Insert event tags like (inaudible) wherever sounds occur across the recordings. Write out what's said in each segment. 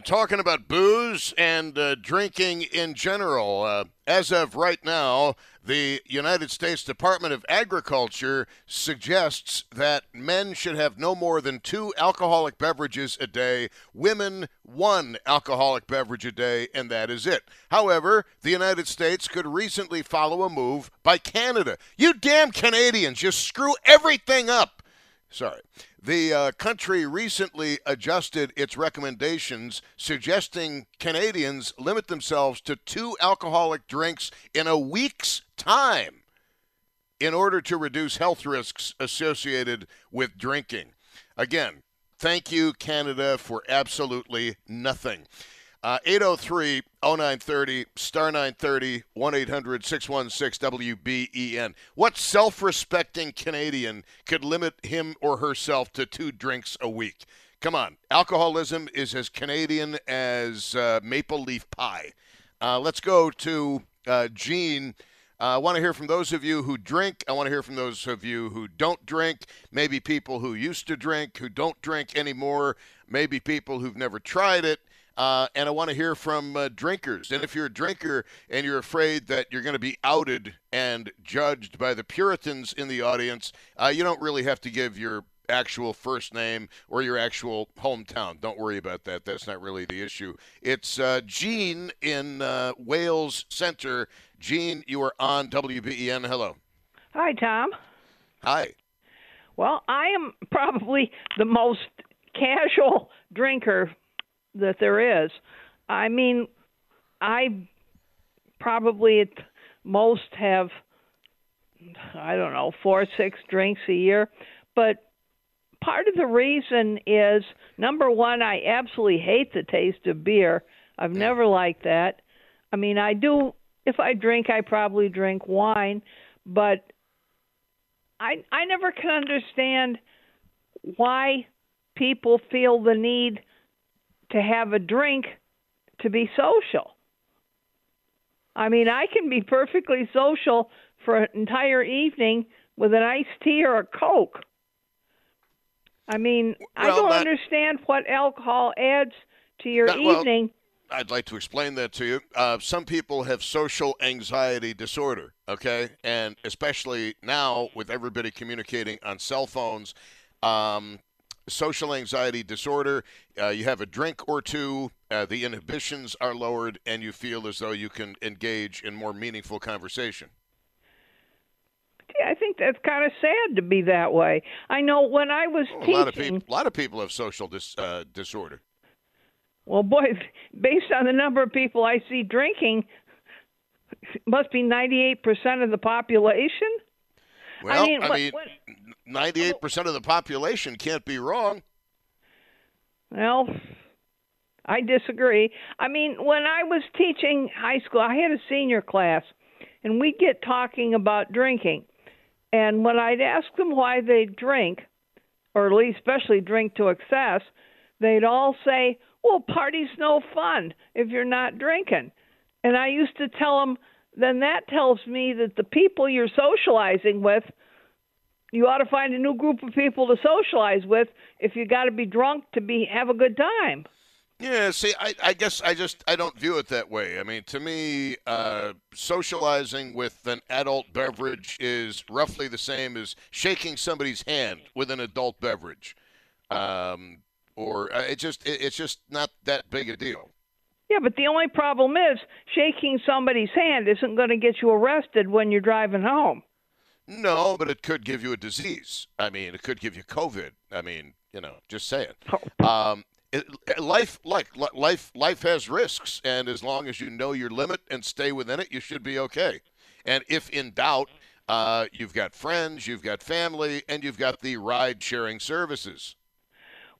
talking about booze and uh, drinking in general. Uh, as of right now, the United States Department of Agriculture suggests that men should have no more than two alcoholic beverages a day, women one alcoholic beverage a day, and that is it. However, the United States could recently follow a move by Canada. You damn Canadians you screw everything up. Sorry. The uh, country recently adjusted its recommendations, suggesting Canadians limit themselves to two alcoholic drinks in a week's time in order to reduce health risks associated with drinking. Again, thank you, Canada, for absolutely nothing. Uh, 803 0930, star 930, 1 800 616 WBEN. What self respecting Canadian could limit him or herself to two drinks a week? Come on. Alcoholism is as Canadian as uh, maple leaf pie. Uh, let's go to uh, Gene. Uh, I want to hear from those of you who drink. I want to hear from those of you who don't drink. Maybe people who used to drink, who don't drink anymore. Maybe people who've never tried it. Uh, and I want to hear from uh, drinkers. And if you're a drinker and you're afraid that you're going to be outed and judged by the Puritans in the audience, uh, you don't really have to give your actual first name or your actual hometown. Don't worry about that. That's not really the issue. It's uh, Gene in uh, Wales Center. Gene, you are on WBEN. Hello. Hi, Tom. Hi. Well, I am probably the most casual drinker that there is. I mean, I probably at most have I don't know four six drinks a year, but part of the reason is number one, I absolutely hate the taste of beer. I've never liked that. I mean, I do if I drink, I probably drink wine, but I I never can understand why people feel the need to have a drink to be social. I mean, I can be perfectly social for an entire evening with an iced tea or a Coke. I mean, I don't that- understand what alcohol adds to your That- well, evening. I'd like to explain that to you. Uh, some people have social anxiety disorder, okay? And especially now with everybody communicating on cell phones, um, social anxiety disorder, uh, you have a drink or two, uh, the inhibitions are lowered, and you feel as though you can engage in more meaningful conversation. Yeah, I think that's kind of sad to be that way. I know when I was A teaching. lot of people, a lot of people have social dis, uh, disorder. Well, boy, (laughs) based on the number of people I see drinking, (laughs) must be 98% of the population. Well, I mean, mean, what- what- ninety-eight percent of the population can't be wrong. Well, I disagree. I mean, when I was teaching high school, I had a senior class, and we'd get talking about drinking. And when I'd ask them why they drink, or at least especially drink to excess, they'd all say, "Well, party's no fun if you're not drinking." And I used to tell them, then that tells me that the people you're socializing with you ought to find a new group of people to socialize with if you got to be drunk to be have a good time. Yeah, see, I, I guess I just I don't view it that way. I mean, to me, uh, socializing with an adult beverage is roughly the same as shaking somebody's hand with an adult beverage. Um, or uh, it just it, it's just not that big a deal. Yeah, but the only problem is shaking somebody's hand isn't going to get you arrested when you're driving home. No, but it could give you a disease. I mean, it could give you COVID. I mean, you know, just saying. Um, it, life, like life, life has risks, and as long as you know your limit and stay within it, you should be okay. And if in doubt, uh, you've got friends, you've got family, and you've got the ride-sharing services.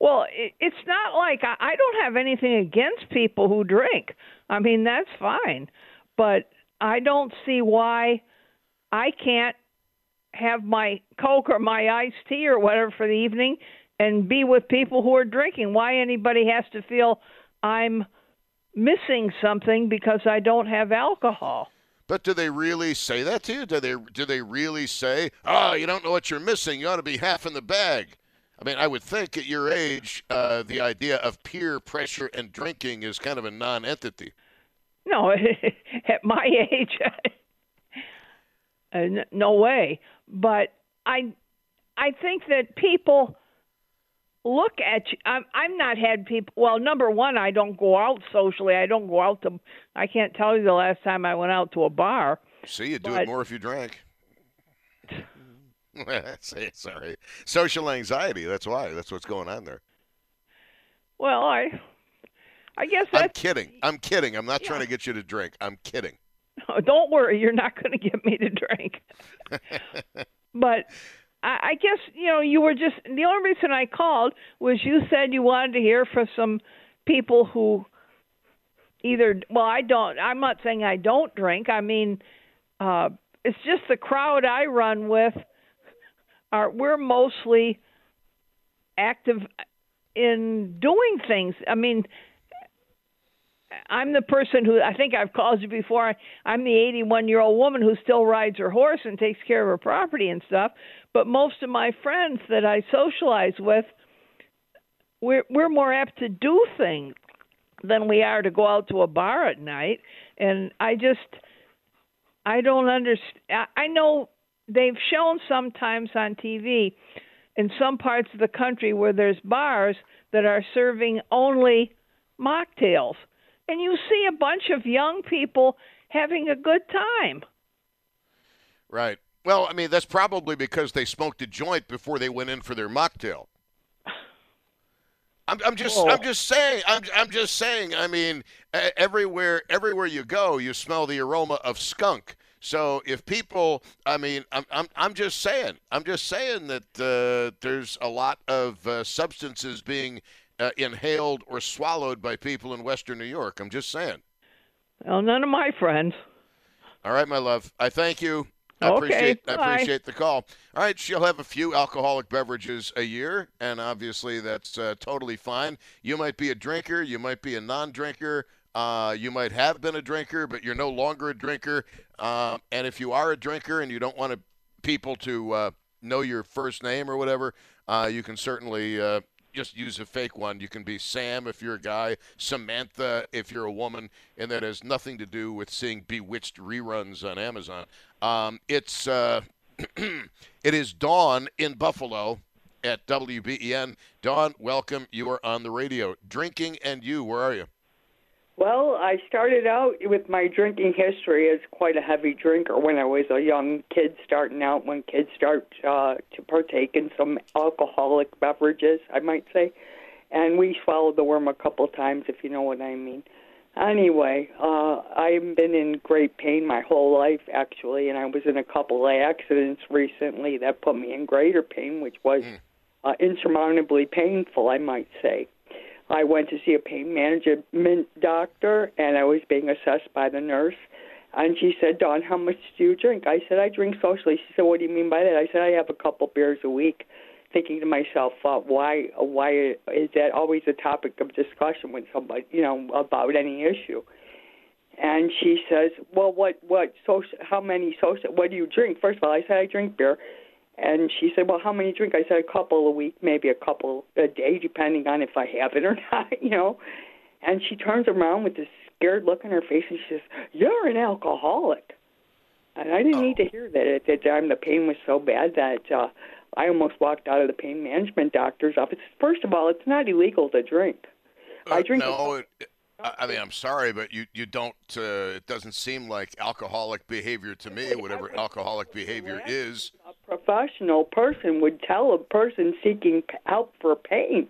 Well, it's not like I don't have anything against people who drink. I mean, that's fine. But I don't see why I can't have my Coke or my iced tea or whatever for the evening and be with people who are drinking. Why anybody has to feel I'm missing something because I don't have alcohol. But do they really say that to you? Do they do they really say, "Oh, you don't know what you're missing. You ought to be half in the bag"? I mean, I would think at your age, uh, the idea of peer pressure and drinking is kind of a non-entity. No, (laughs) at my age, (laughs) uh, no way. But I, I think that people look at you. I'm, I'm not had people. Well, number one, I don't go out socially. I don't go out to. I can't tell you the last time I went out to a bar. See, you do it more if you drank. (laughs) Sorry, social anxiety. That's why. That's what's going on there. Well, I, I guess I'm kidding. I'm kidding. I'm not yeah. trying to get you to drink. I'm kidding. Oh, don't worry, you're not going to get me to drink. (laughs) but I, I guess you know you were just the only reason I called was you said you wanted to hear from some people who either well I don't I'm not saying I don't drink. I mean uh it's just the crowd I run with are we're mostly active in doing things. I mean, I'm the person who I think I've called you before. I'm the 81 year old woman who still rides her horse and takes care of her property and stuff. But most of my friends that I socialize with, we're we're more apt to do things than we are to go out to a bar at night. And I just I don't understand. I know they've shown sometimes on TV in some parts of the country where there's bars that are serving only mocktails. And you see a bunch of young people having a good time. Right. Well, I mean, that's probably because they smoked a joint before they went in for their mocktail. I'm, I'm just, oh. I'm just saying, I'm, I'm just saying. I mean, everywhere, everywhere you go, you smell the aroma of skunk. So if people, I mean, I'm, I'm, I'm just saying, I'm just saying that uh, there's a lot of uh, substances being uh, inhaled or swallowed by people in Western New York. I'm just saying. Well, none of my friends. All right, my love. I thank you. I okay, appreciate I appreciate the call. All right, she'll have a few alcoholic beverages a year, and obviously that's uh, totally fine. You might be a drinker, you might be a non-drinker. Uh, you might have been a drinker, but you're no longer a drinker. Uh, and if you are a drinker and you don't want to, people to uh, know your first name or whatever, uh, you can certainly uh, just use a fake one. You can be Sam if you're a guy, Samantha if you're a woman, and that has nothing to do with seeing Bewitched reruns on Amazon. Um, it's uh, (clears throat) it is Dawn in Buffalo at WBEN. Dawn, welcome. You are on the radio. Drinking and you, where are you? Well, I started out with my drinking history as quite a heavy drinker when I was a young kid, starting out when kids start uh, to partake in some alcoholic beverages, I might say. And we swallowed the worm a couple times, if you know what I mean. Anyway, uh, I've been in great pain my whole life, actually, and I was in a couple of accidents recently that put me in greater pain, which was mm. uh, insurmountably painful, I might say. I went to see a pain management doctor, and I was being assessed by the nurse. And she said, Dawn, how much do you drink? I said, I drink socially. She said, What do you mean by that? I said, I have a couple beers a week. Thinking to myself, uh, why, why is that always a topic of discussion with somebody, you know, about any issue? And she says, Well, what, what, social, how many social, what do you drink? First of all, I said, I drink beer. And she said, "Well, how many drink?" I said, "A couple a week, maybe a couple a day, depending on if I have it or (laughs) not." You know. And she turns around with this scared look on her face, and she says, "You're an alcoholic." And I didn't oh. need to hear that at that time. The pain was so bad that uh, I almost walked out of the pain management doctor's office. First of all, it's not illegal to drink. I drink. Uh, no, it, I I mean, I'm sorry, but you you don't. Uh, it doesn't seem like alcoholic behavior to me. Whatever alcoholic behavior is. Professional person would tell a person seeking help for pain.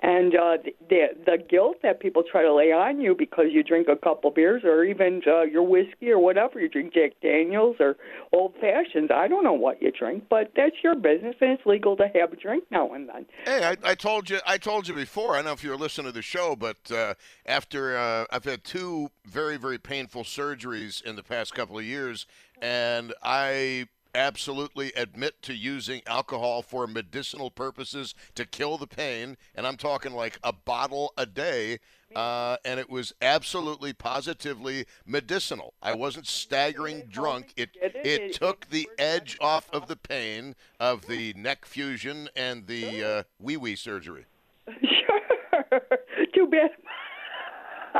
And uh, the the guilt that people try to lay on you because you drink a couple beers or even uh, your whiskey or whatever you drink, Jack Daniels or old fashions. I don't know what you drink, but that's your business, and it's legal to have a drink now and then. Hey, I, I told you. I told you before. I don't know if you were listening to the show, but uh, after uh, I've had two very, very painful surgeries in the past couple of years, and I absolutely admit to using alcohol for medicinal purposes to kill the pain, and I'm talking like a bottle a day. Uh, and it was absolutely, positively medicinal. I wasn't staggering drunk. It it took the edge off of the pain of the neck fusion and the uh, wee wee surgery. (laughs) Sure. Too bad.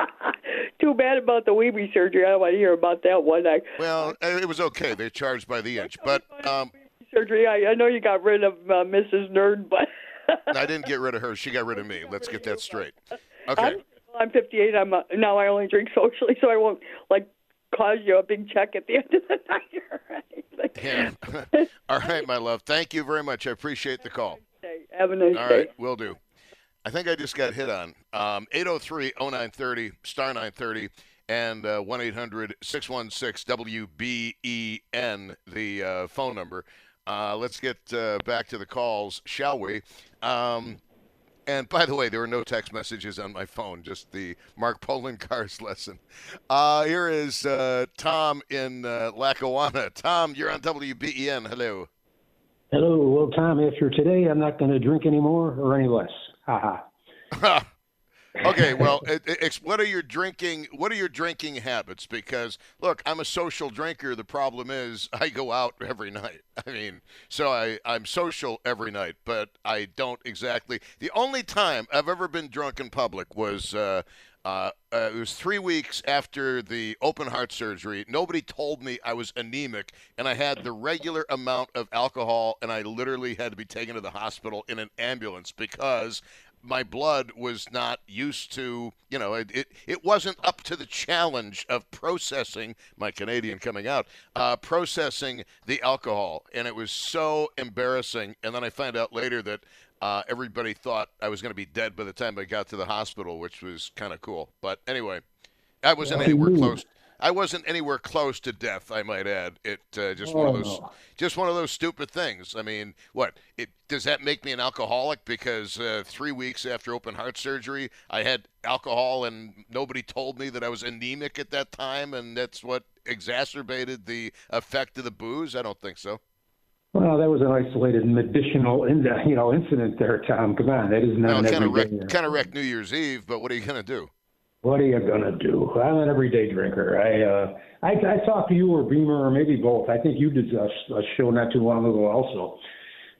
(laughs) Too bad about the weeby surgery. I don't want to hear about that one. I Well, it was okay. They charged by the inch, but um, surgery. I, I know you got rid of uh, Mrs. Nerd, but (laughs) I didn't get rid of her. She got rid of me. Let's get that straight. Okay. I'm, I'm 58. I'm uh, now I only drink (laughs) socially, so I won't like cause you a big check at the end of the night or anything. Yeah. All right, my love. Thank you very much. I appreciate the call. Have a nice All day. right, will do. I think I just got hit on. Um, 803-0930, star 930, and uh, 1-800-616-WBEN, the uh, phone number. Uh, let's get uh, back to the calls, shall we? Um, and by the way, there were no text messages on my phone, just the Mark Poland (laughs) cars lesson. Uh, here is uh, Tom in Lackawanna. Tom, you're on WBEN. Hello. Hello. Well, Tom, after today, I'm not going to drink any more or any less. Ha. (laughs) okay, well, what are your drinking? What are your drinking habits? Because look, I'm a social drinker. The problem is (laughs) I go out every night. (laughs) I mean, so I I'm social every night, but I don't exactly. The only time I've ever been drunk in public was. Uh, uh, uh, it was three weeks after the open heart surgery. Nobody told me I was anemic, and I had the regular amount of alcohol, and I literally had to be taken to the hospital in an ambulance because my blood was not used to, you know, it, it, it wasn't up to the challenge of processing, my Canadian coming out, uh, processing the alcohol. And it was so embarrassing. And then I found out later that uh, everybody thought I was going to be dead by the time I got to the hospital, which was kind of cool. But anyway, I wasn't anywhere close. I wasn't anywhere close to death. I might add. It uh, just one of Oh, those, no. just one of those stupid things. I mean, what? It does that make me an alcoholic because uh, three weeks after open heart surgery, I had alcohol and nobody told me that I was anemic at that time, and that's what exacerbated the effect of the booze. I don't think so. Well, that was an isolated medicinal, in, you know, incident there, Tom. Come on, that is not an kind of wrecked, kind of wrecked New Year's Eve, but what are you gonna do? What are you gonna do? I'm an everyday drinker. I uh, I, I talked to you or Beamer or maybe both. I think you did a, a show not too long ago also.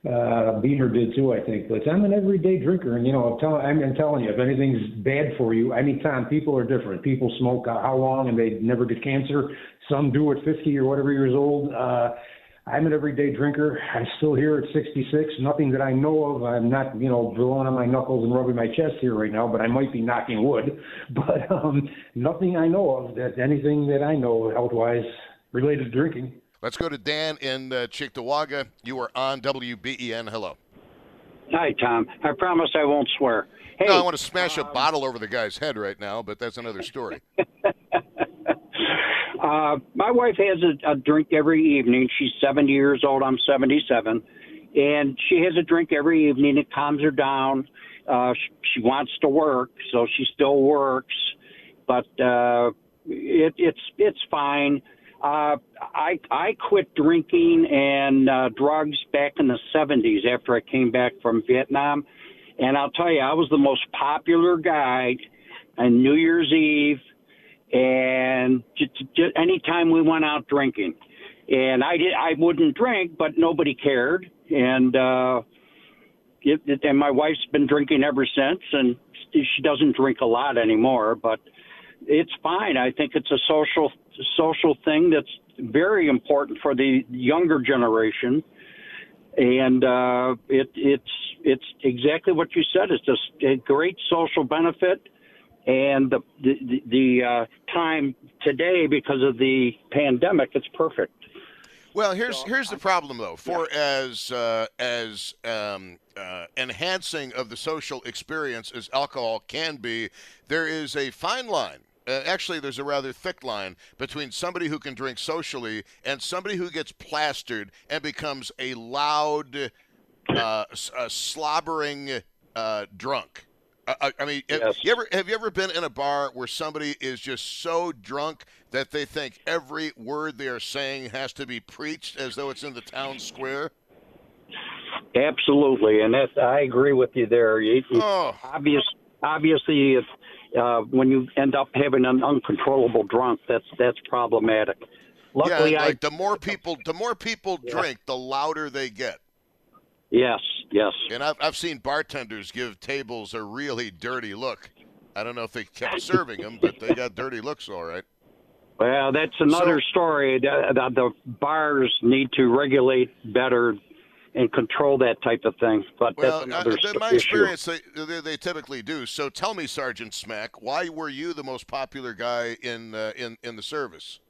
Uh, Beamer did too, I think. But I'm an everyday drinker, and you know, I'm, tell, I'm, I'm telling you, if anything's bad for you, I mean, Tom, people are different. People smoke uh, how long and they never get cancer. Some do at 50 or whatever years old. Uh, I'm an everyday drinker. I'm still here at 66. Nothing that I know of. I'm not, you know, blowing on my knuckles and rubbing my chest here right now, but I might be knocking wood. (laughs) But um, nothing I know of that anything that I know health-wise related to drinking. Let's go to Dan in uh, Cheektowaga. You are on WBEN. Hello. Hi, Tom. I promise I won't swear. Hey, no, I want to smash a bottle over the guy's head right now, but that's another story. (laughs) uh, my wife has a, a drink every evening. She's 70 years old. I'm 77. And she has a drink every evening. It calms her down. Uh, she, she wants to work, so she still works. But uh, it, it's it's fine. Uh, I I quit drinking and uh, drugs back in the 70s after I came back from Vietnam, and I'll tell you, I was the most popular guy on New Year's Eve, and just, just anytime we went out drinking, and I did I wouldn't drink, but nobody cared, and uh, it, it, and my wife's been drinking ever since, and she doesn't drink a lot anymore, but it's fine. I think it's a social social thing that's very important for the younger generation. and uh, it, it's it's exactly what you said. It's just a great social benefit, and the the, the uh, time today because of the pandemic, it's perfect. Well, here's here's the problem though. For as uh, as um, uh, enhancing of the social experience as alcohol can be, there is a fine line. Uh, actually, there's a rather thick line between somebody who can drink socially and somebody who gets plastered and becomes a loud, uh, slobbering uh, drunk. I- I, mean, have, you ever have you ever been in a bar where somebody is just so drunk that they think every word they are saying has to be preached as though it's in the town square? Absolutely, and that I agree with you there. It, it- Oh. obvious, obviously, if, uh, when you end up having an uncontrollable drunk, that's that's problematic. Luckily, yeah, I the more people, the more people drink, the louder they get. Yes, yes. And I've I've seen bartenders give tables a really dirty look. I don't know if they kept (laughs) serving them, but they got dirty looks, all right. Well, that's another story. The, the, the bars need to regulate better and control that type of thing. But Well, that's uh, another in st- my experience, they, they they typically do. So tell me, Sergeant Smack, why were you the most popular guy in uh, in in the service?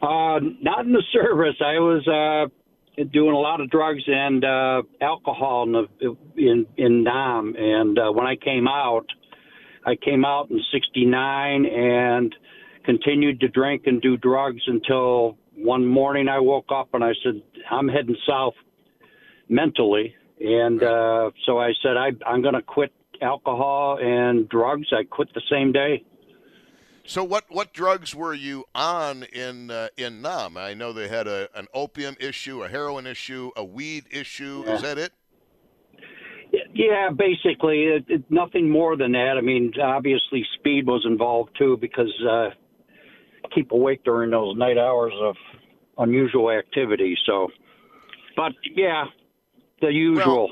Uh, not in the (laughs) service. I was uh, doing a lot of drugs and uh, alcohol in the, in in Nam. And uh, when I came out, I came out in '69 and continued to drink and do drugs until one morning I woke up and I said, "I'm heading south mentally." And uh, so I said, I, "I'm going to quit alcohol and drugs." I quit the same day. So what what drugs were you on in uh, in Nam? I know they had a an opium issue, a heroin issue, a weed issue. Is that it? Yeah, basically, it, it, nothing more than that. I mean, obviously, speed was involved too because uh, keep awake during those night hours of unusual activity. So, but yeah, the usual.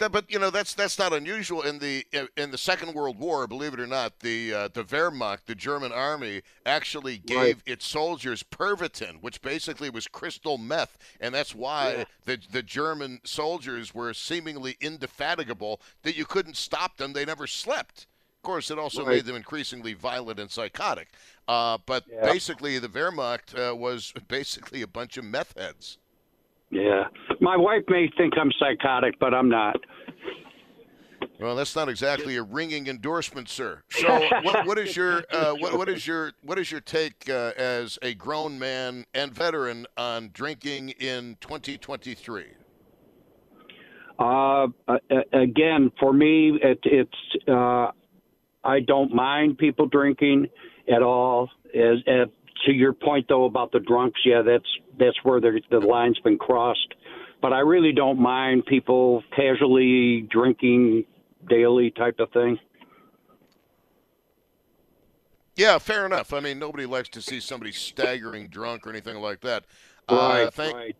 That- but you know that's that's not unusual in the in the Second World War. Believe it or not, the uh, the Wehrmacht, the German army, actually gave Right. its soldiers Pervitin, which basically was crystal meth, and that's why Yeah. the the German soldiers were seemingly indefatigable. That you couldn't stop them; they never slept. Of course, it also Right. made them increasingly violent and psychotic. Uh, but Yeah. basically, the Wehrmacht uh, was (laughs) basically a bunch of meth heads. Yeah, my wife may think I'm psychotic, but I'm not. Well, that's not exactly a ringing endorsement, sir. So, (laughs) what, what is your uh, what, what is your what is your take uh, as a grown man and veteran on drinking in 2023? Uh, again, for me, it, it's uh, I don't mind people drinking at all. As, as to your point though about the drunks, yeah, that's that's where the the line's been crossed. But I really don't mind people casually drinking daily type of thing. Yeah, fair enough. I mean, nobody likes to see somebody staggering drunk or anything like that. Right, uh, thank, right.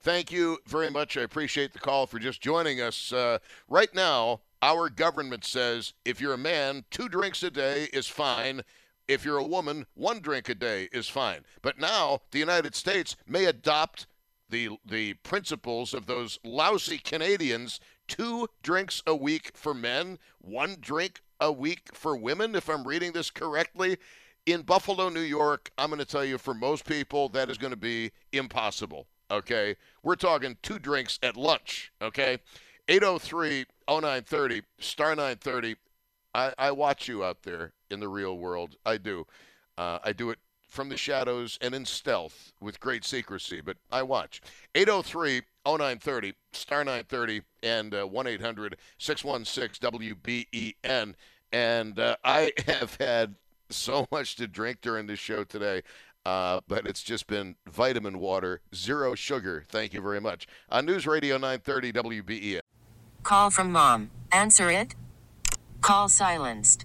Thank you very much. I appreciate the call for just joining us. Uh, right now, our government says if you're a man, two drinks a day is fine. If you're a woman, one drink a day is fine. But now the United States may adopt the the principles of those lousy Canadians: two drinks a week for men, one drink a week for women. If I'm reading this correctly, in Buffalo, New York, I'm going to tell you for most people that is going to be impossible. Okay, we're talking two drinks at lunch. Okay, 803 0930 star 930. I, I watch you out there in the real world. I do. Uh, I do it from the shadows and in stealth with great secrecy, but I watch. 803 0930, star 930, and uh, 1 800 616 WBEN. And uh, I (laughs) have had so much to drink during this show today. Uh, but it's just been vitamin water, zero sugar. Thank you very much. On News Radio 930 WBEN. Call from mom. Answer it. Call silenced.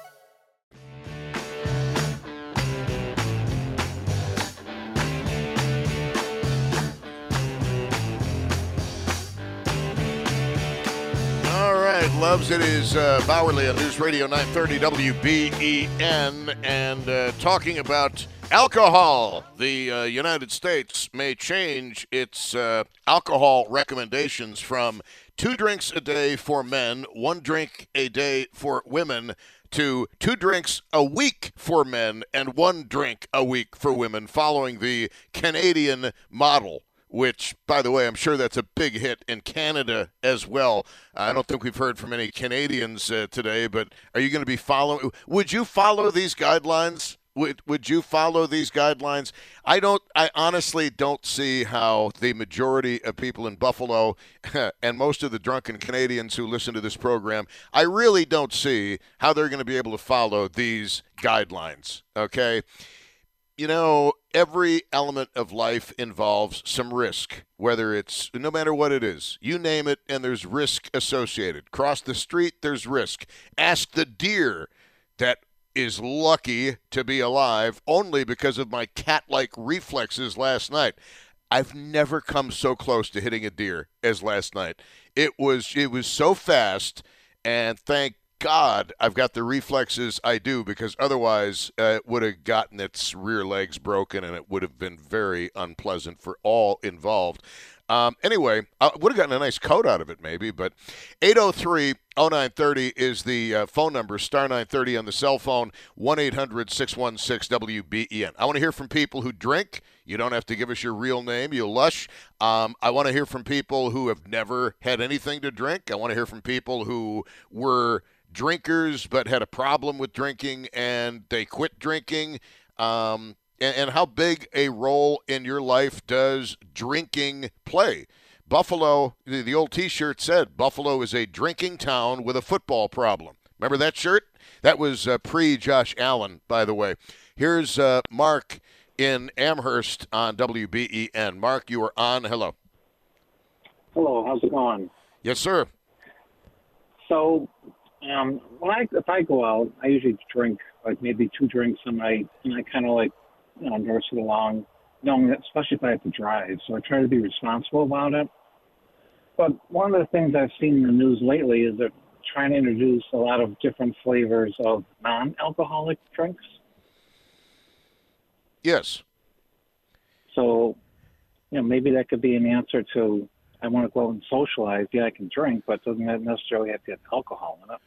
Loves it is uh, Bauerle on News Radio 930 WBEN and uh, talking about alcohol. The uh, United States may change its uh, alcohol recommendations from two drinks a day for men, one drink a day for women, to two drinks a week for men and one drink a week for women, following the Canadian model which, by the way, I'm sure that's a big hit in Canada as well. I don't think we've heard from any Canadians uh, today, but are you going to be following? Would you follow these guidelines? Would Would you follow these guidelines? I don't. I honestly don't see how the majority of people in Buffalo (laughs) and most of the drunken Canadians who listen to this program, I really don't see how they're going to be able to follow these guidelines. Okay you know, every element of life involves some risk, whether it's no matter what it is. You name it, and there's risk associated. Cross the street, there's risk. Ask the deer that is lucky to be alive only because of my cat like reflexes last night. I've never come so close to hitting a deer as last night. It was it was so fast and thank God I've got the reflexes I do because otherwise uh, it would have gotten its rear legs broken and it would have been very unpleasant for all involved. Um, anyway, I would have gotten a nice coat out of it maybe, but 803 0930 is the uh, phone number, star 930 on the cell phone, 1 800 616 WBEN. I want to hear from people who drink. You don't have to give us your real name, you lush. Um, I want to hear from people who have never had anything to drink. I want to hear from people who were drinkers but had a problem with drinking and they quit drinking. Um, and, and how big a role in your life does drinking play? Buffalo, the, the old t shirt said, Buffalo is a drinking town with a football problem. Remember that shirt? That was uh, pre Josh Allen, by the way. Here's uh, Mark in Amherst on WBEN. Mark, you are on. Hello. Hello, how's it going? Yes, sir. So, um, when I if I go out, I usually drink like maybe two drinks a night, and I kind of like you know nurse it along, knowing that especially if I have to drive. So I try to be responsible about it. But one of the things I've seen in the news lately is they're trying to introduce a lot of different flavors of non-alcoholic drinks. Yes. So, you know, maybe that could be an answer to I want to go out and socialize. Yeah, I can drink, but doesn't that necessarily have to have alcohol in it?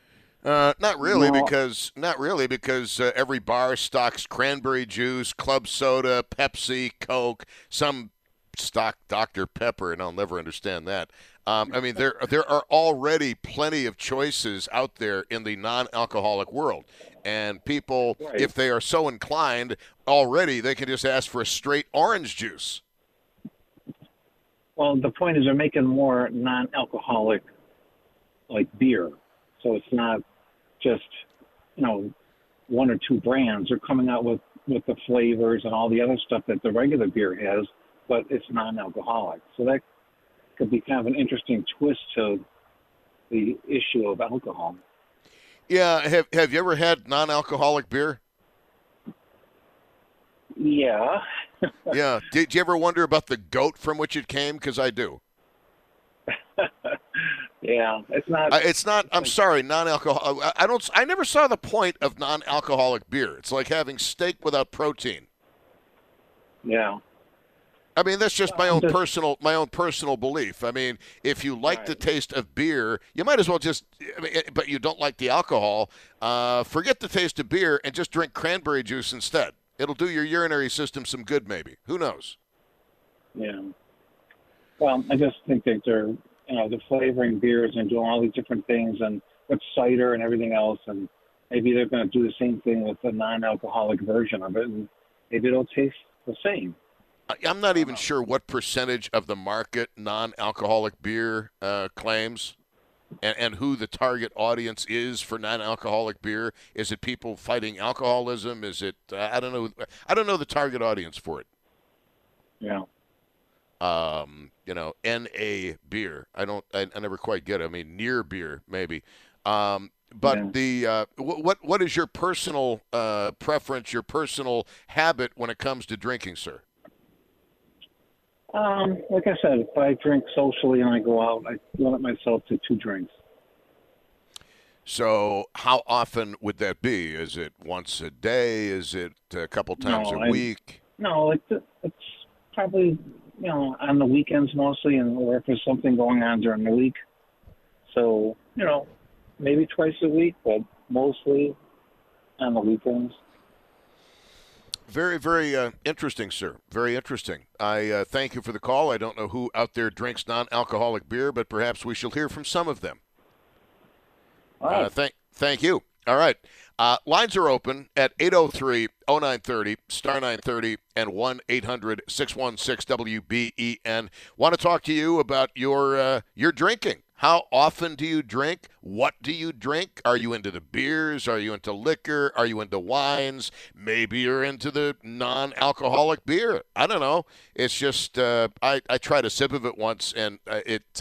Uh, not really, No. because not really because uh, every bar stocks cranberry juice, club soda, Pepsi, Coke, some stock Dr Pepper, and I'll never understand that. Um, I mean, there there are already plenty of choices out there in the non-alcoholic world, and people, Right. if they are so inclined, already they can just ask for a straight orange juice. Well, the point is they're making more non-alcoholic, like beer. So it's not just you know one or two brands. They're coming out with with the flavors and all the other stuff that the regular beer has, but it's non-alcoholic. So that could be kind of an interesting twist to the issue of alcohol. Yeah, have have you ever had non-alcoholic beer? Yeah. (laughs) yeah. Did you ever wonder about the goat from which it came? Because I do. Yeah, it's not. Uh, it's not. I'm sorry, non-alcohol. I, I don't. I never saw the point of non-alcoholic beer. It's like having steak without protein. Yeah. I mean, that's just my own personal my own personal belief. I mean, if you like the taste of beer, you might as well just. I mean, but you don't like the alcohol. Uh, forget the taste of beer and just drink cranberry juice instead. It'll do your urinary system some good, maybe. Who knows? Yeah. Well, I just think that they're, you know, the flavoring beers and doing all these different things and with cider and everything else, and maybe they're going to do the same thing with the non-alcoholic version of it, and maybe it'll taste the same. I'm not even sure what percentage of the market non-alcoholic beer uh, claims, and, and who the target audience is for non-alcoholic beer. Is it people fighting alcoholism? Is it uh, I don't know. I don't know the target audience for it. Yeah. Um, you know, NA beer. I don't. I, I never quite get it. I mean, near beer maybe. Um, but Yeah. the uh, wh- what what is your personal uh, preference, your personal habit when it comes to drinking, sir? Um, like I said, if I drink socially and I go out, I limit myself to two drinks. So, how often would that be? Is it once a day? Is it a couple times No, a I- week? No, it's it's probably you know on the weekends mostly, and or if there's something going on during the week. So you know, maybe twice a week, but mostly on the weekends. Very, very uh, interesting, sir. Very interesting. I uh, thank you for the call. I don't know who out there drinks non-alcoholic beer, but perhaps we shall hear from some of them. Uh, thank, thank you. All right. Uh, lines are open at 803 0930, star 930, and 1 800 616 WBEN. Want to talk to you about your, uh, your drinking. How often do you drink? What do you drink? Are you into the beers? Are you into liquor? Are you into wines? Maybe you're into the non alcoholic beer. I don't know. It's just, uh, I, I tried a sip of it once and uh, it.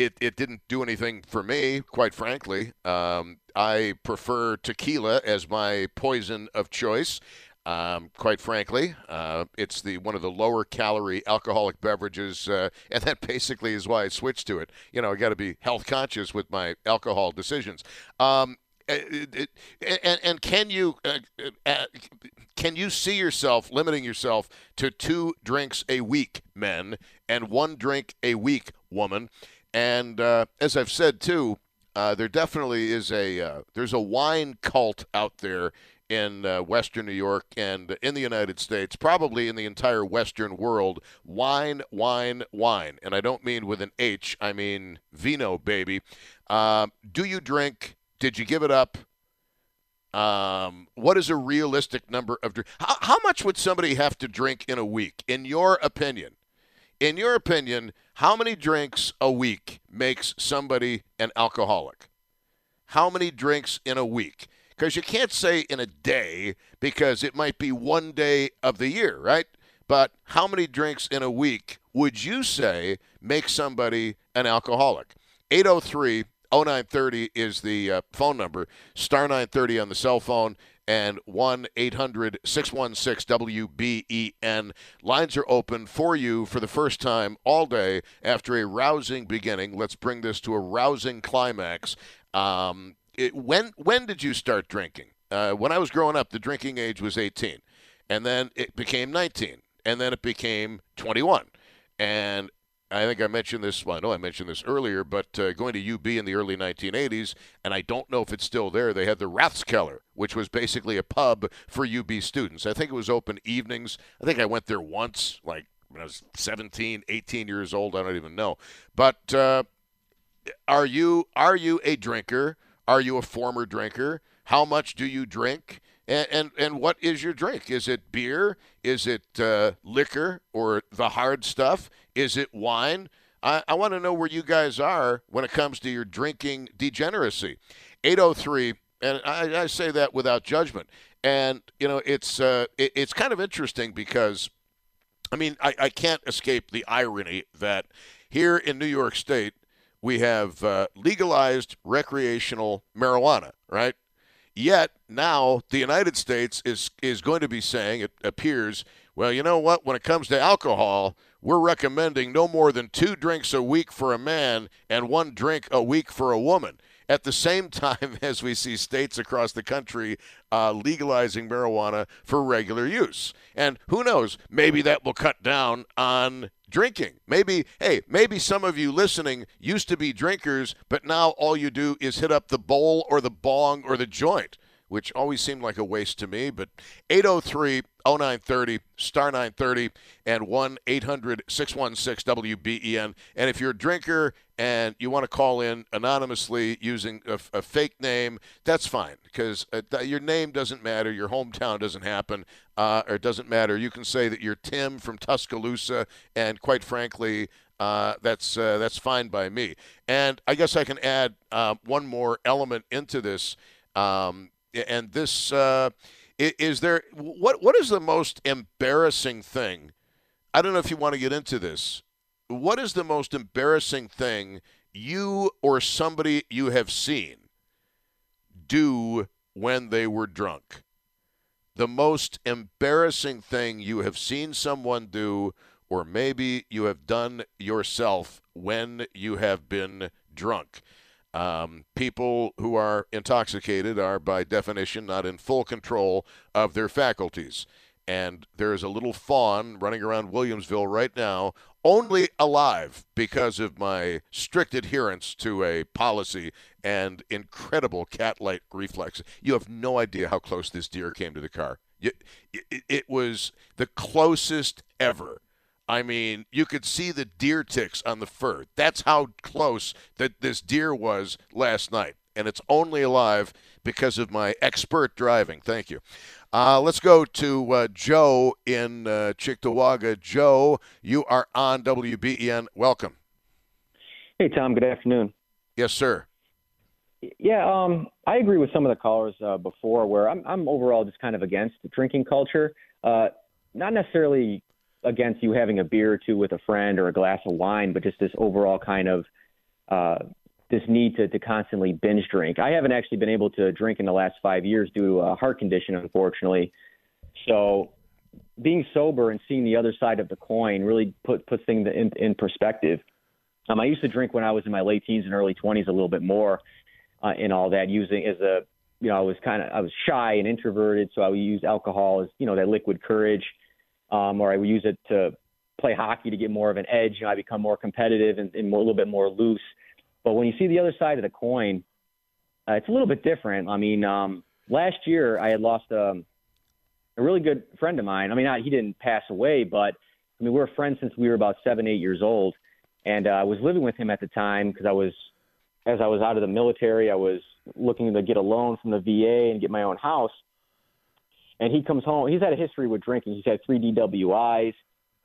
Uh, it, it didn't do anything for me, quite frankly. Um, I prefer tequila as my poison of choice. Um, quite frankly, uh, it's the one of the lower calorie alcoholic beverages, uh, (laughs) and that basically is why I switched to it. You know, I got to be health conscious with my alcohol decisions. Um, it, and, and can you uh, uh, can you see yourself limiting yourself to two drinks a week, men, and one drink a week, woman? And uh, as I've said too, uh, there definitely is a uh, there's a wine cult out there in uh, Western New York and in the United States, probably in the entire Western world. Wine, wine, wine, and I don't mean with an H. I mean vino, baby. Um, do you drink? Did you give it up? Um, what is a realistic number of drink? How, how much would somebody have to drink in a week, in your opinion? In your opinion, how many drinks a week makes somebody an alcoholic? How many drinks in a week? Because you can't say in a day because it might be one day of the year, right? But how many drinks in a week would you say make somebody an alcoholic? 803 0930 is the uh, phone number, star 930 on the cell phone, and 1 800 616 WBEN. Lines are open for you for the first time all day after a rousing beginning. Let's bring this to a rousing climax. Um, it, when, when did you start drinking? Uh, when I was growing up, the drinking age was 18, and then it became 19, and then it became 21. And I think I mentioned this. Well, I know I mentioned this earlier, but uh, going to UB in the early 1980s, and I don't know if it's still there. They had the Rathskeller, which was basically a pub for UB students. I think it was open evenings. I think I went there once, like when I was 17, 18 years old. I don't even know. But uh, are you are you a drinker? Are you a former drinker? How much do you drink? And, and, and what is your drink? Is it beer? Is it uh, liquor or the hard stuff? Is it wine? I, I want to know where you guys are when it comes to your drinking degeneracy. 803, and I, I say that without judgment. And, you know, it's, uh, it, it's kind of interesting because, I mean, I, I can't escape the irony that here in New York State, we have uh, legalized recreational marijuana, right? Yet now the United States is is going to be saying it appears, well, you know what, when it comes to alcohol, we're recommending no more than 2 drinks a week for a man and 1 drink a week for a woman. At the same time (laughs) as we see states across the country uh, legalizing marijuana for regular use. And who knows, maybe that will cut down on drinking. Maybe, hey, maybe some of you listening used to be drinkers, but now all you do is hit up the bowl or the bong or the joint, which always seemed like a waste to me. But 803 0930, star 930, and 1 800 616 WBEN. And if you're a drinker and you want to call in anonymously using a, a fake name, that's fine because uh, your name doesn't matter, your hometown doesn't happen, uh, or it doesn't matter. You can say that you're Tim from Tuscaloosa, and quite frankly, uh, that's uh, that's fine by me. And I guess I can add uh, one more element into this, um, and this uh, is there. What what is the most embarrassing thing? I don't know if you want to get into this. What is the most embarrassing thing you or somebody you have seen do when they were drunk? The most embarrassing thing you have seen someone do or maybe you have done yourself when you have been drunk. Um, people who are intoxicated are, by definition, not in full control of their faculties. And there is a little fawn running around Williamsville right now, only alive because of my strict adherence to a policy and incredible cat like reflex. You have no idea how close this deer came to the car. It, it, it was the closest ever I mean, you could see the deer ticks on the fur. That's how close that this deer was last night. And it's only alive because of my expert driving. Thank you. Uh, let's go to uh, Joe in uh. Joe, you are on WBEN. Welcome. Hey, Tom. Good afternoon. Yes, sir. Yeah, um, I agree with some of the callers uh, before, where I'm, I'm overall just kind of against the drinking culture. Uh, not necessarily against you having a beer or two with a friend or a glass of wine, but just this overall kind of uh, this need to, to constantly binge drink. I haven't actually been able to drink in the last five years due to a heart condition, unfortunately. So being sober and seeing the other side of the coin really put puts things in, in perspective. Um, I used to drink when I was in my late teens and early 20s a little bit more uh, in all that, using as a you know I was kind of I was shy and introverted, so I would use alcohol as you know that liquid courage um, or I would use it to play hockey to get more of an edge. You know, I become more competitive and, and more, a little bit more loose. But when you see the other side of the coin, uh, it's a little bit different. I mean, um, last year I had lost um, a really good friend of mine. I mean, not, he didn't pass away, but I mean, we were friends since we were about seven, eight years old. And uh, I was living with him at the time because I was, as I was out of the military, I was looking to get a loan from the VA and get my own house and he comes home. He's had a history with drinking. He's had three DWIs.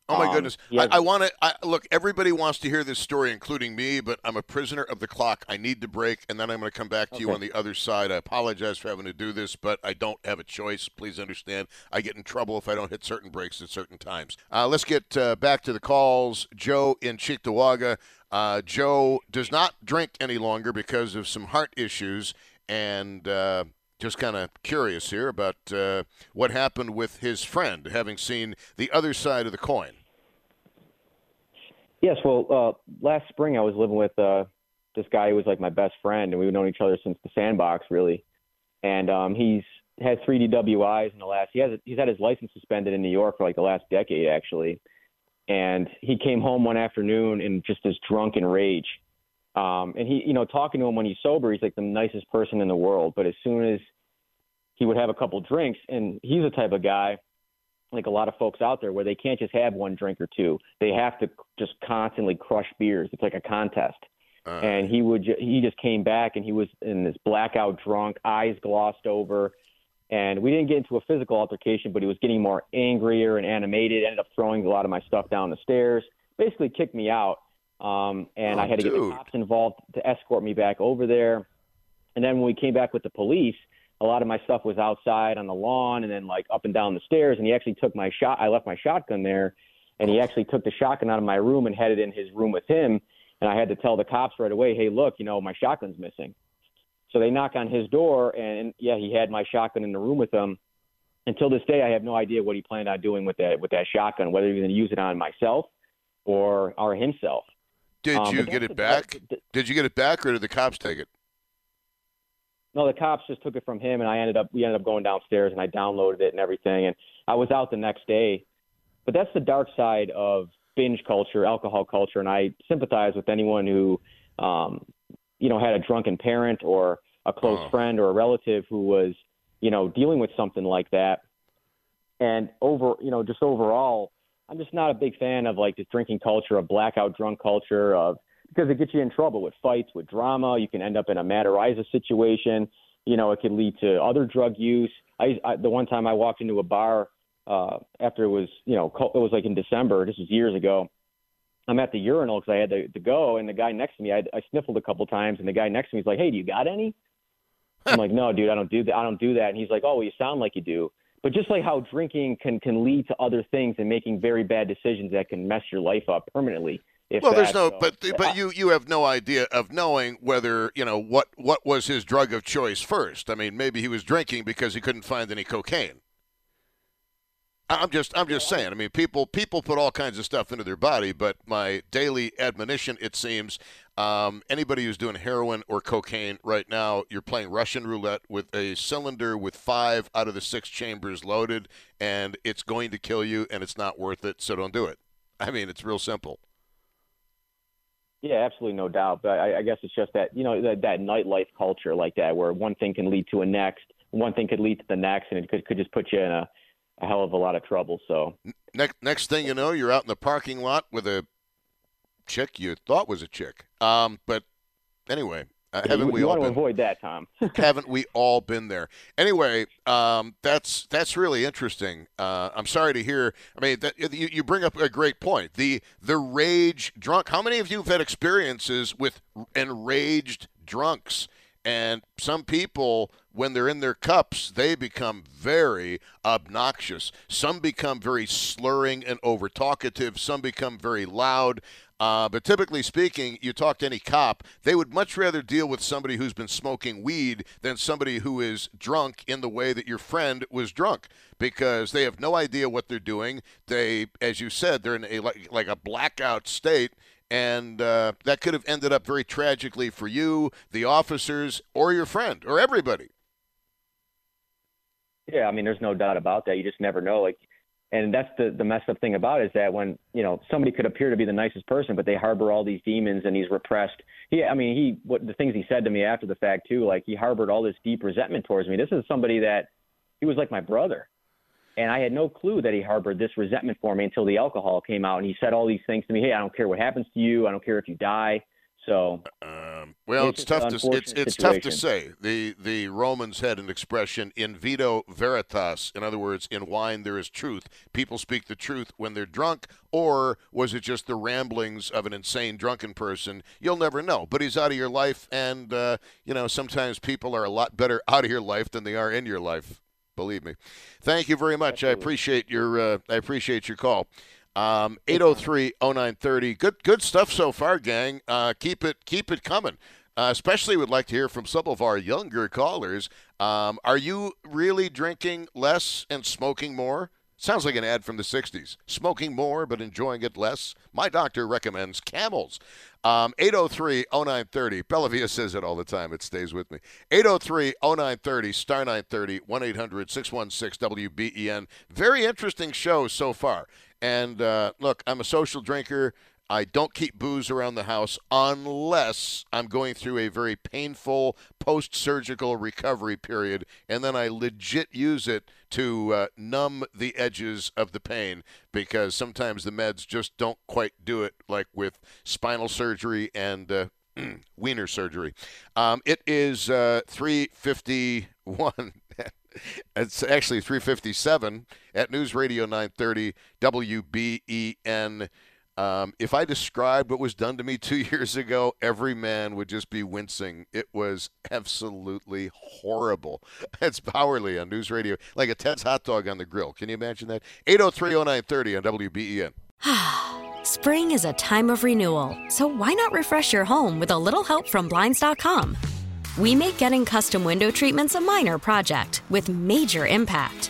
Oh my um, goodness! Has, I, I want to look. Everybody wants to hear this story, including me. But I'm a prisoner of the clock. I need to break, and then I'm going to come back to okay. you on the other side. I apologize for having to do this, but I don't have a choice. Please understand. I get in trouble if I don't hit certain breaks at certain times. Uh, let's get uh, back to the calls. Joe in Cheektowaga. Uh, Joe does not drink any longer because of some heart issues, and uh, just kind of curious here about uh, what happened with his friend, having seen the other side of the coin. Yes, well, uh, last spring I was living with uh, this guy who was like my best friend, and we've known each other since the sandbox, really. And um, he's had three DWIs in the last. He has he's had his license suspended in New York for like the last decade, actually. And he came home one afternoon in just this drunken rage um, and he, you know, talking to him when he's sober, he's like the nicest person in the world. But as soon as he would have a couple drinks, and he's the type of guy, like a lot of folks out there, where they can't just have one drink or two. They have to just constantly crush beers. It's like a contest. Uh, and he would, ju- he just came back, and he was in this blackout drunk, eyes glossed over. And we didn't get into a physical altercation, but he was getting more angrier and animated. Ended up throwing a lot of my stuff down the stairs. Basically, kicked me out um, and Oh, I had to get the cops involved to escort me back over there. And then when we came back with the police, a lot of my stuff was outside on the lawn and then like up and down the stairs. And he actually took my shot. I left my shotgun there, and he actually took the shotgun out of my room and had it in his room with him. And I had to tell the cops right away, hey, look, you know, my shotgun's missing. So they knock on his door, and yeah, he had my shotgun in the room with him. Until this day, I have no idea what he planned on doing with that with that shotgun, whether he was going to use it on myself or or himself. Did Um, you get it the- back? Did you get it back, or did the cops take it? No, the cops just took it from him, and I ended up we ended up going downstairs, and I downloaded it and everything, and I was out the next day. But that's the dark side of binge culture, alcohol culture, and I sympathize with anyone who, um, you know, had a drunken parent or a close Oh. friend or a relative who was, you know, dealing with something like that. And over, you know, just overall, I'm just not a big fan of like the drinking culture, of blackout drunk culture, of because it gets you in trouble with fights, with drama. You can end up in a Matt Araiza situation. You know, it could lead to other drug use. I, I the one time I walked into a bar uh, after it was, you know, it was like in December. This was years ago. I'm at the urinal because I had to, to go, and the guy next to me, I, I sniffled a couple times, and the guy next to me is like, "Hey, do you got any?" I'm like, "No, dude, I don't do that. I don't do that." And he's like, "Oh, well, you sound like you do." But just like how drinking can can lead to other things and making very bad decisions that can mess your life up permanently. If well, there's no, so- but but you you have no idea of knowing whether you know what what was his drug of choice first. I mean, maybe he was drinking because he couldn't find any cocaine. I'm just I'm just saying. I mean, people people put all kinds of stuff into their body, but my daily admonition, it seems, um, anybody who's doing heroin or cocaine right now, you're playing Russian roulette with a cylinder with five out of the six chambers loaded, and it's going to kill you, and it's not worth it. So don't do it. I mean, it's real simple. Yeah, absolutely, no doubt. But I, I guess it's just that you know that, that nightlife culture like that, where one thing can lead to a next, one thing could lead to the next, and it could could just put you in a, a hell of a lot of trouble. So Next, next thing you know, you're out in the parking lot with a chick you thought was a chick. Um, but anyway, uh, haven't you, we you all want to avoid that, Tom? (laughs) haven't we all been there? Anyway, um, that's that's really interesting. Uh, I'm sorry to hear. I mean, that, you, you bring up a great point. The the rage drunk. How many of you have had experiences with enraged drunks? And some people, when they're in their cups, they become very obnoxious. Some become very slurring and over talkative. Some become very loud. Uh, but typically speaking, you talk to any cop, they would much rather deal with somebody who's been smoking weed than somebody who is drunk in the way that your friend was drunk because they have no idea what they're doing. They, as you said, they're in a like, like a blackout state. And uh, that could have ended up very tragically for you, the officers, or your friend, or everybody. Yeah, I mean, there's no doubt about that. You just never know. Like, and that's the the messed up thing about it is that when you know somebody could appear to be the nicest person, but they harbor all these demons and he's repressed. He, I mean, he what the things he said to me after the fact too, like he harbored all this deep resentment towards me. This is somebody that he was like my brother, and I had no clue that he harbored this resentment for me until the alcohol came out and he said all these things to me. Hey, I don't care what happens to you. I don't care if you die. So Well, It's it's, tough to it's it's tough to say. The the Romans had an expression in vino veritas. In other words, in wine there is truth. People speak the truth when they're drunk, or was it just the ramblings of an insane drunken person? You'll never know. But he's out of your life, and uh, you know sometimes people are a lot better (laughs) out of your life than they are in your life. Believe me. Thank you very much. I appreciate your uh, I appreciate your call. Um, 803-0930. Good good stuff so far, gang. Uh, keep it keep it coming. Uh, especially would like to hear from some of our younger callers. Um, are you really drinking less and smoking more? Sounds like an ad from the 60s. Smoking more but enjoying it less? My doctor recommends camels. Um, 803-0930. Bellavia says it all the time. It stays with me. 803-0930, star 930, 1-800-616-WBEN. Very interesting show so far. And uh, look, I'm a social drinker. I don't keep booze around the house unless I'm going through a very painful post surgical recovery period, and then I legit use it to uh, numb the edges of the pain because sometimes the meds just don't quite do it, like with spinal surgery and uh, (clears throat) wiener surgery. Um, it is uh, 351. (laughs) It's actually 357 at News Radio 930 WBEN. Um, if I described what was done to me (laughs) two years ago, every man would just be wincing. It was absolutely horrible. (laughs) That's Bauerle on News Radio, like a Ted's hot dog on the grill. Can you imagine that? 8030930 on WBEN. (sighs) Spring is a time of renewal, so why not refresh your home with a little help from Blinds.com? We make getting custom window treatments a minor project with major impact.